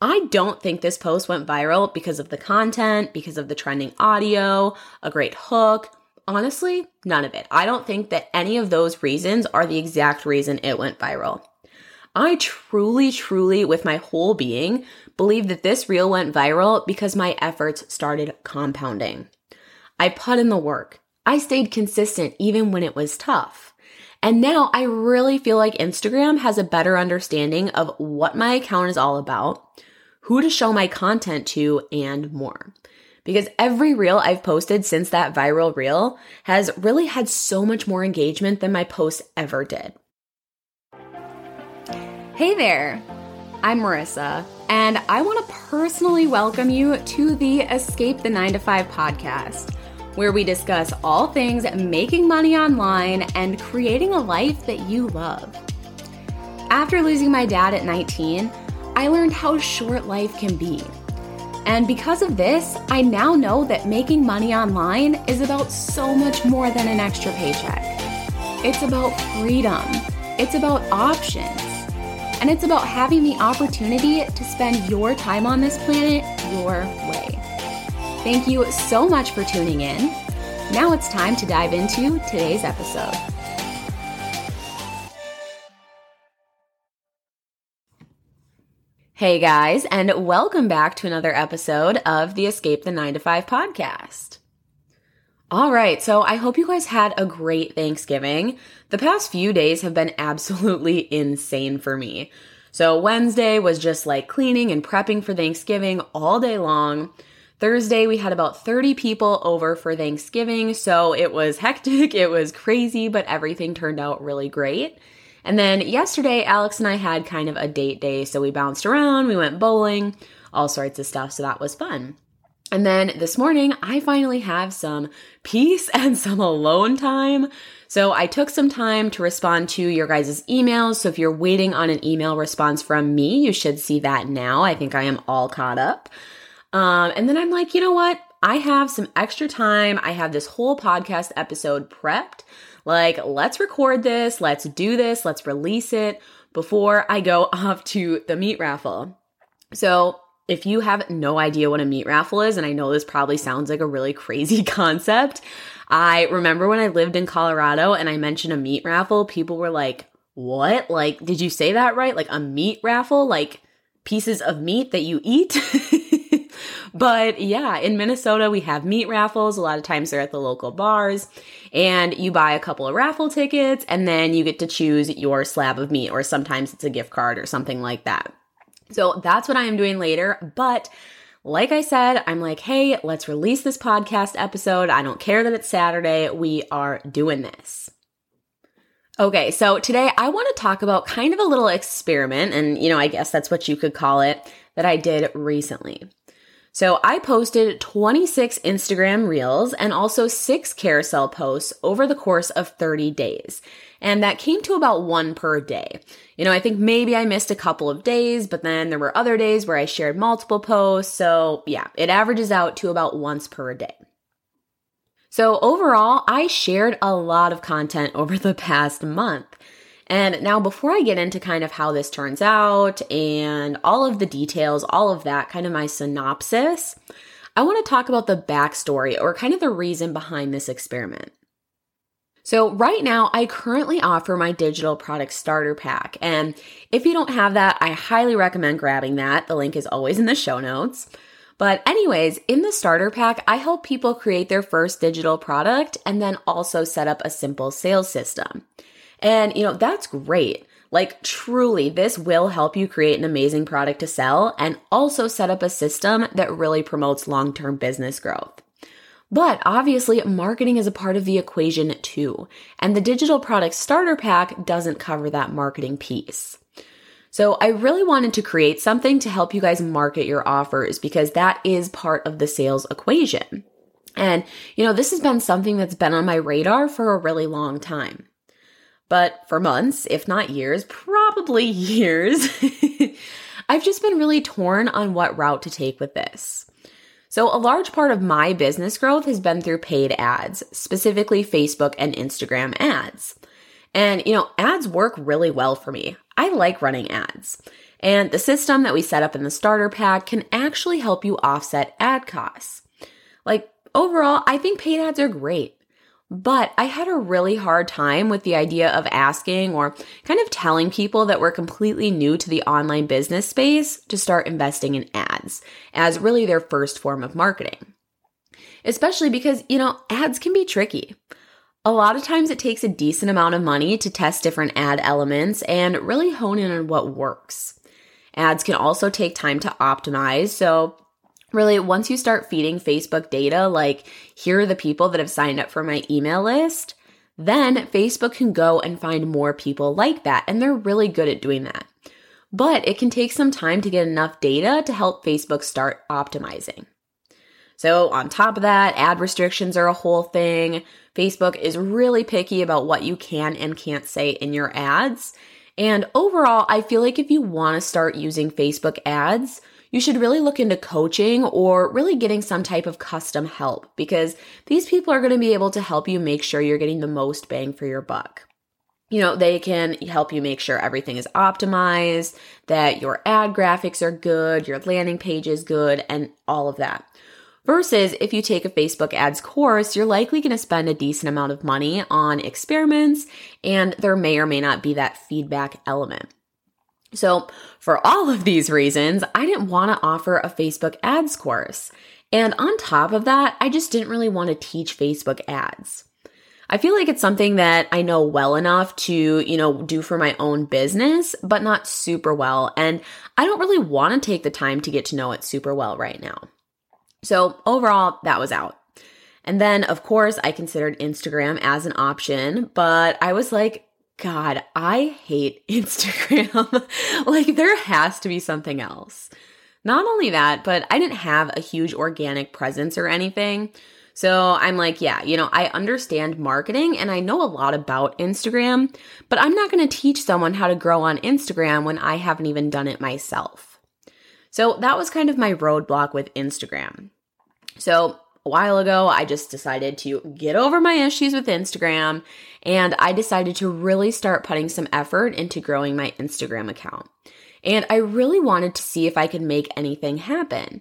I don't think this post went viral because of the content, because of the trending audio, a great hook. Honestly, none of it. I don't think that any of those reasons are the exact reason it went viral. I truly, truly, with my whole being, believe that this reel went viral because my efforts started compounding. I put in the work. I stayed consistent even when it was tough. And now I really feel like Instagram has a better understanding of what my account is all about, who to show my content to, and more. Because every reel I've posted since that viral reel has really had so much more engagement than my posts ever did. Hey there, I'm Marissa, and I want to personally welcome you to the Escape the 9 to 5 podcast, where we discuss all things making money online and creating a life that you love. After losing my dad at 19, I learned how short life can be. And because of this, I now know that making money online is about so much more than an extra paycheck. It's about freedom, it's about options, and it's about having the opportunity to spend your time on this planet your way. Thank you so much for tuning in. Now it's time to dive into today's episode. Hey guys, and welcome back to another episode of the Escape the 9 to 5 podcast. All right, so I hope you guys had a great Thanksgiving. The past few days have been absolutely insane for me. So, Wednesday was just like cleaning and prepping for Thanksgiving all day long. Thursday, we had about 30 people over for Thanksgiving, so it was hectic, it was crazy, but everything turned out really great. And then yesterday, Alex and I had kind of a date day. So we bounced around, we went bowling, all sorts of stuff. So that was fun. And then this morning, I finally have some peace and some alone time. So I took some time to respond to your guys' emails. So if you're waiting on an email response from me, you should see that now. I think I am all caught up. Um, and then I'm like, you know what? I have some extra time. I have this whole podcast episode prepped. Like, let's record this, let's do this, let's release it before I go off to the meat raffle. So, if you have no idea what a meat raffle is, and I know this probably sounds like a really crazy concept, I remember when I lived in Colorado and I mentioned a meat raffle, people were like, What? Like, did you say that right? Like a meat raffle? Like pieces of meat that you eat? But yeah, in Minnesota, we have meat raffles. A lot of times they're at the local bars. And you buy a couple of raffle tickets and then you get to choose your slab of meat, or sometimes it's a gift card or something like that. So that's what I am doing later. But like I said, I'm like, hey, let's release this podcast episode. I don't care that it's Saturday. We are doing this. Okay, so today I want to talk about kind of a little experiment, and you know, I guess that's what you could call it, that I did recently. So I posted 26 Instagram reels and also six carousel posts over the course of 30 days. And that came to about one per day. You know, I think maybe I missed a couple of days, but then there were other days where I shared multiple posts. So yeah, it averages out to about once per day. So overall, I shared a lot of content over the past month. And now, before I get into kind of how this turns out and all of the details, all of that, kind of my synopsis, I want to talk about the backstory or kind of the reason behind this experiment. So, right now, I currently offer my digital product starter pack. And if you don't have that, I highly recommend grabbing that. The link is always in the show notes. But, anyways, in the starter pack, I help people create their first digital product and then also set up a simple sales system. And, you know, that's great. Like, truly, this will help you create an amazing product to sell and also set up a system that really promotes long term business growth. But obviously, marketing is a part of the equation too. And the digital product starter pack doesn't cover that marketing piece. So I really wanted to create something to help you guys market your offers because that is part of the sales equation. And, you know, this has been something that's been on my radar for a really long time. But for months, if not years, probably years, I've just been really torn on what route to take with this. So, a large part of my business growth has been through paid ads, specifically Facebook and Instagram ads. And, you know, ads work really well for me. I like running ads. And the system that we set up in the starter pack can actually help you offset ad costs. Like, overall, I think paid ads are great. But I had a really hard time with the idea of asking or kind of telling people that were completely new to the online business space to start investing in ads as really their first form of marketing. Especially because, you know, ads can be tricky. A lot of times it takes a decent amount of money to test different ad elements and really hone in on what works. Ads can also take time to optimize, so really once you start feeding Facebook data, like here are the people that have signed up for my email list, then Facebook can go and find more people like that. And they're really good at doing that. But it can take some time to get enough data to help Facebook start optimizing. So, on top of that, ad restrictions are a whole thing. Facebook is really picky about what you can and can't say in your ads. And overall, I feel like if you want to start using Facebook ads, you should really look into coaching or really getting some type of custom help because these people are going to be able to help you make sure you're getting the most bang for your buck. You know, they can help you make sure everything is optimized, that your ad graphics are good, your landing page is good, and all of that. Versus if you take a Facebook ads course, you're likely going to spend a decent amount of money on experiments, and there may or may not be that feedback element. So, for all of these reasons, I didn't want to offer a Facebook ads course. And on top of that, I just didn't really want to teach Facebook ads. I feel like it's something that I know well enough to, you know, do for my own business, but not super well. And I don't really want to take the time to get to know it super well right now. So overall, that was out. And then, of course, I considered Instagram as an option, but I was like, God, I hate Instagram. like, there has to be something else. Not only that, but I didn't have a huge organic presence or anything. So I'm like, yeah, you know, I understand marketing and I know a lot about Instagram, but I'm not going to teach someone how to grow on Instagram when I haven't even done it myself. So that was kind of my roadblock with Instagram. So a while ago, I just decided to get over my issues with Instagram and I decided to really start putting some effort into growing my Instagram account. And I really wanted to see if I could make anything happen.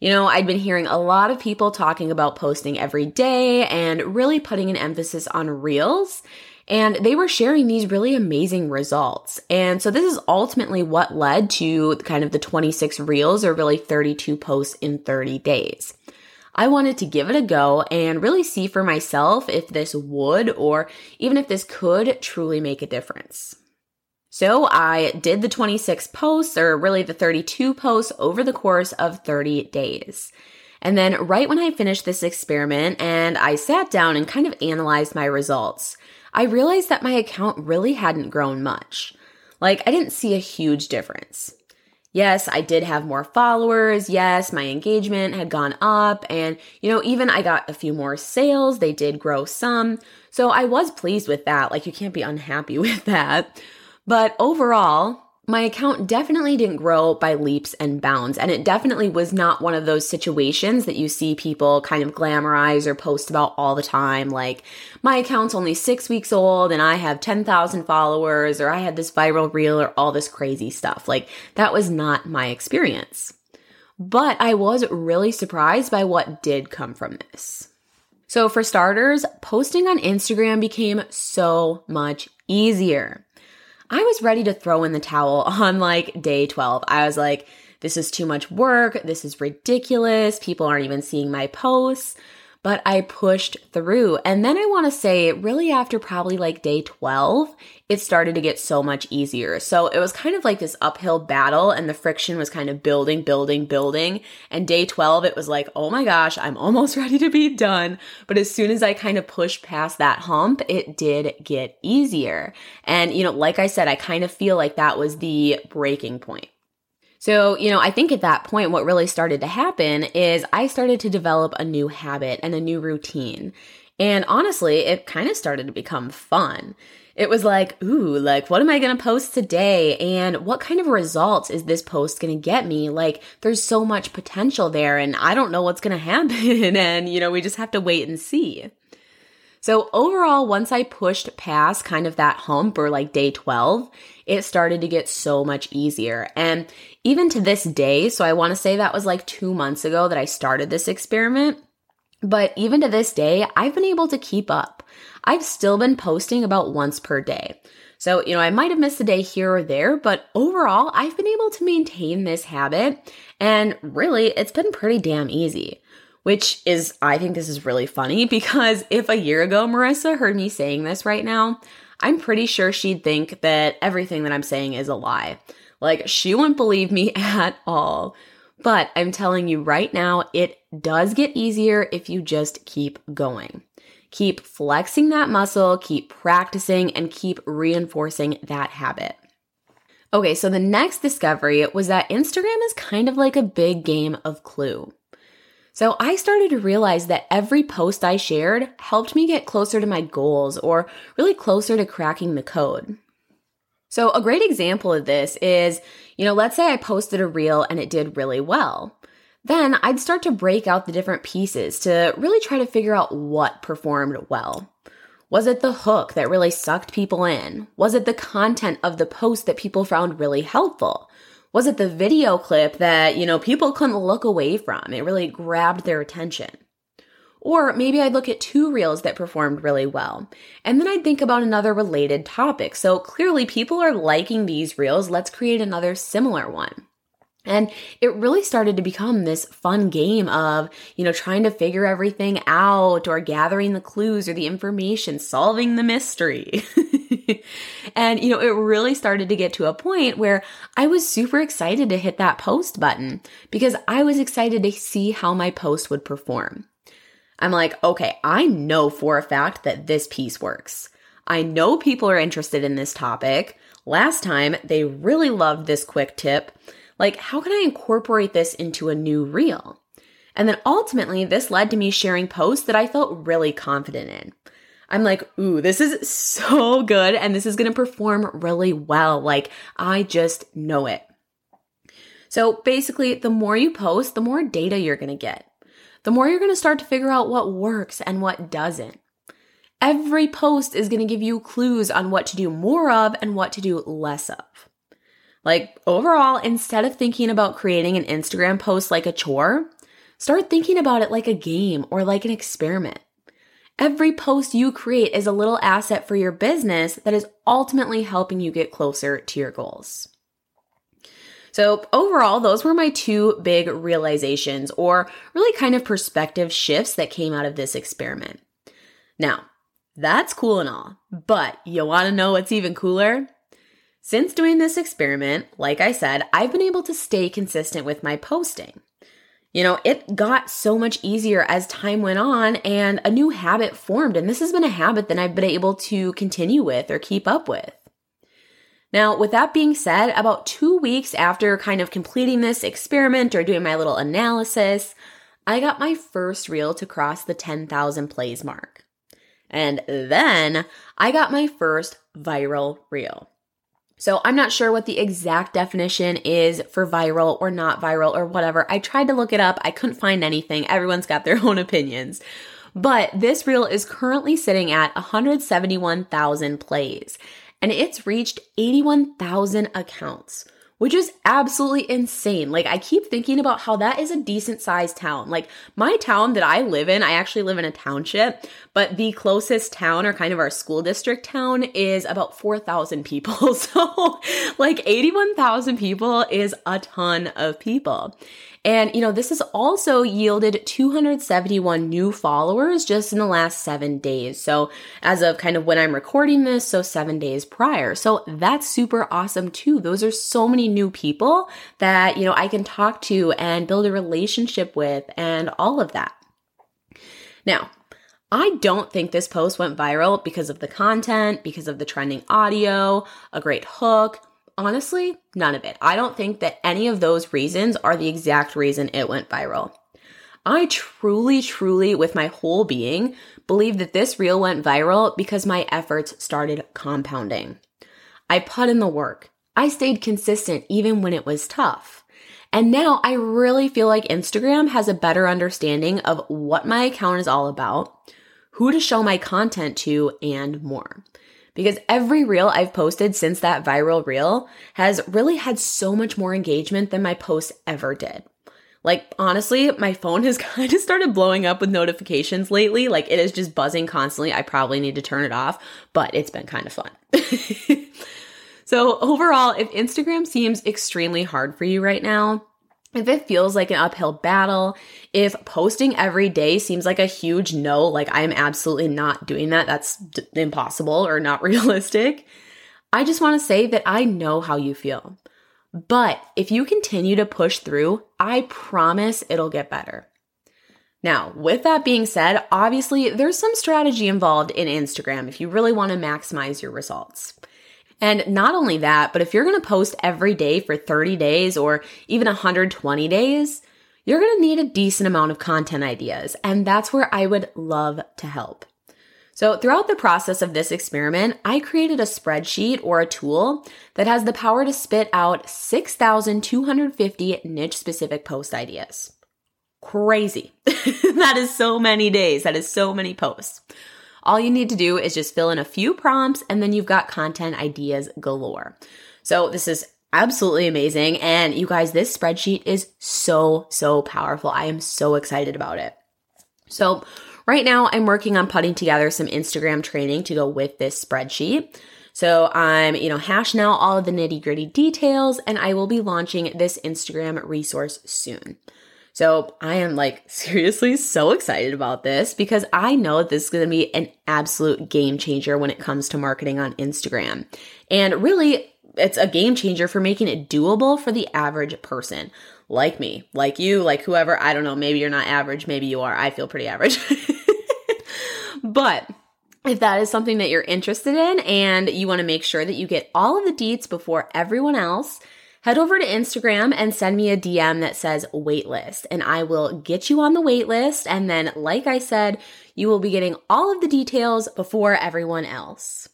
You know, I'd been hearing a lot of people talking about posting every day and really putting an emphasis on reels. And they were sharing these really amazing results. And so this is ultimately what led to kind of the 26 reels or really 32 posts in 30 days. I wanted to give it a go and really see for myself if this would or even if this could truly make a difference. So I did the 26 posts or really the 32 posts over the course of 30 days. And then right when I finished this experiment and I sat down and kind of analyzed my results, I realized that my account really hadn't grown much. Like I didn't see a huge difference. Yes, I did have more followers. Yes, my engagement had gone up. And, you know, even I got a few more sales. They did grow some. So I was pleased with that. Like, you can't be unhappy with that. But overall, my account definitely didn't grow by leaps and bounds. And it definitely was not one of those situations that you see people kind of glamorize or post about all the time. Like, my account's only six weeks old and I have 10,000 followers, or I had this viral reel, or all this crazy stuff. Like, that was not my experience. But I was really surprised by what did come from this. So, for starters, posting on Instagram became so much easier. I was ready to throw in the towel on like day 12. I was like, this is too much work. This is ridiculous. People aren't even seeing my posts but I pushed through. And then I want to say, really, after probably like day 12, it started to get so much easier. So it was kind of like this uphill battle, and the friction was kind of building, building, building. And day 12, it was like, oh my gosh, I'm almost ready to be done. But as soon as I kind of pushed past that hump, it did get easier. And, you know, like I said, I kind of feel like that was the breaking point. So, you know, I think at that point, what really started to happen is I started to develop a new habit and a new routine. And honestly, it kind of started to become fun. It was like, ooh, like, what am I going to post today? And what kind of results is this post going to get me? Like, there's so much potential there, and I don't know what's going to happen. and, you know, we just have to wait and see. So overall, once I pushed past kind of that hump or like day 12, it started to get so much easier. And even to this day, so I want to say that was like two months ago that I started this experiment. But even to this day, I've been able to keep up. I've still been posting about once per day. So, you know, I might have missed a day here or there, but overall, I've been able to maintain this habit. And really, it's been pretty damn easy which is, I think this is really funny because if a year ago Marissa heard me saying this right now, I'm pretty sure she'd think that everything that I'm saying is a lie. Like, she wouldn't believe me at all. But I'm telling you right now, it does get easier if you just keep going. Keep flexing that muscle, keep practicing, and keep reinforcing that habit. Okay, so the next discovery was that Instagram is kind of like a big game of clue. So I started to realize that every post I shared helped me get closer to my goals or really closer to cracking the code. So a great example of this is, you know, let's say I posted a reel and it did really well. Then I'd start to break out the different pieces to really try to figure out what performed well. Was it the hook that really sucked people in? Was it the content of the post that people found really helpful? Was it the video clip that, you know, people couldn't look away from? It really grabbed their attention. Or maybe I'd look at two reels that performed really well. And then I'd think about another related topic. So clearly people are liking these reels. Let's create another similar one. And it really started to become this fun game of, you know, trying to figure everything out or gathering the clues or the information, solving the mystery. and, you know, it really started to get to a point where I was super excited to hit that post button because I was excited to see how my post would perform. I'm like, okay, I know for a fact that this piece works. I know people are interested in this topic. Last time, they really loved this quick tip. Like, how can I incorporate this into a new reel? And then ultimately, this led to me sharing posts that I felt really confident in. I'm like, ooh, this is so good and this is to perform really well. Like, I just know it. So basically, the more you post, the more data you're to get. The more you're to start to figure out what works and what doesn't. Every post is to give you clues on what to do more of and what to do less of. Like, overall, instead of thinking about creating an Instagram post like a chore, start thinking about it like a game or like an experiment. Every post you create is a little asset for your business that is ultimately helping you get closer to your goals. So, overall, those were my two big realizations or really kind of perspective shifts that came out of this experiment. Now, that's cool and all, but you want to know what's even cooler? Since doing this experiment, like I said, I've been able to stay consistent with my posting. You know, it got so much easier as time went on and a new habit formed. And this has been a habit that I've been able to continue with or keep up with. Now, with that being said, about two weeks after kind of completing this experiment or doing my little analysis, I got my first reel to cross the 10,000 plays mark. And then I got my first viral reel. So I'm not sure what the exact definition is for viral or not viral or whatever. I tried to look it up. I couldn't find anything. Everyone's got their own opinions. But this reel is currently sitting at 171,000 plays and it's reached 81,000 accounts which is absolutely insane. Like, I keep thinking about how that is a decent sized town. Like, my town that I live in, I actually live in a township, but the closest town or kind of our school district town is about 4,000 people. So, like, 81,000 people is a ton of people. And, you know, this has also yielded 271 new followers just in the last seven days. So, as of kind of when I'm recording this, so seven days prior. So, that's super awesome too. Those are so many new people that, you know, I can talk to and build a relationship with and all of that. Now, I don't think this post went viral because of the content, because of the trending audio, a great hook, honestly, none of it. I don't think that any of those reasons are the exact reason it went viral. I truly, truly, with my whole being, believe that this reel went viral because my efforts started compounding. I put in the work. I stayed consistent even when it was tough. And now I really feel like Instagram has a better understanding of what my account is all about, who to show my content to, and more. Because every reel I've posted since that viral reel has really had so much more engagement than my posts ever did. Like, honestly, my phone has kind of started blowing up with notifications lately. Like, it is just buzzing constantly. I probably need to turn it off, but it's been kind of fun. so, overall, if Instagram seems extremely hard for you right now, if it feels like an uphill battle, if posting every day seems like a huge no, like I'm absolutely not doing that, that's d- impossible or not realistic, I just want to say that I know how you feel. But if you continue to push through, I promise it'll get better. Now, with that being said, obviously there's some strategy involved in Instagram if you really want to maximize your results. And not only that, but if you're going to post every day for 30 days or even 120 days, you're going to need a decent amount of content ideas. And that's where I would love to help. So, throughout the process of this experiment, I created a spreadsheet or a tool that has the power to spit out 6,250 niche specific post ideas. Crazy. that is so many days. That is so many posts. All you need to do is just fill in a few prompts and then you've got content ideas galore. So, this is absolutely amazing. And you guys, this spreadsheet is so, so powerful. I am so excited about it. So, Right now, I'm working on putting together some Instagram training to go with this spreadsheet. So I'm, you know, hashing out all of the nitty gritty details and I will be launching this Instagram resource soon. So I am like seriously so excited about this because I know this is going to be an absolute game changer when it comes to marketing on Instagram. And really, it's a game changer for making it doable for the average person like me, like you, like whoever. I don't know. Maybe you're not average. Maybe you are. I feel pretty average. but if that is something that you're interested in and you want to make sure that you get all of the deets before everyone else, head over to Instagram and send me a DM that says waitlist and I will get you on the waitlist. And then, like I said, you will be getting all of the details before everyone else.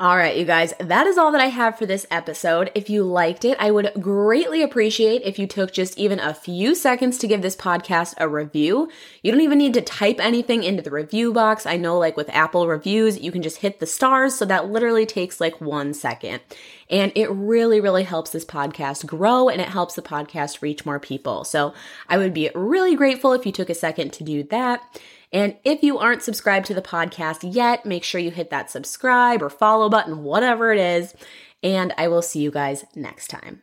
All right, you guys, that is all that I have for this episode. If you liked it, I would greatly appreciate if you took just even a few seconds to give this podcast a review. You don't even need to type anything into the review box. I know, like with Apple reviews, you can just hit the stars, so that literally takes like one second. And it really, really helps this podcast grow and it helps the podcast reach more people. So I would be really grateful if you took a second to do that. And if you aren't subscribed to the podcast yet, make sure you hit that subscribe or follow button, whatever it is. And I will see you guys next time.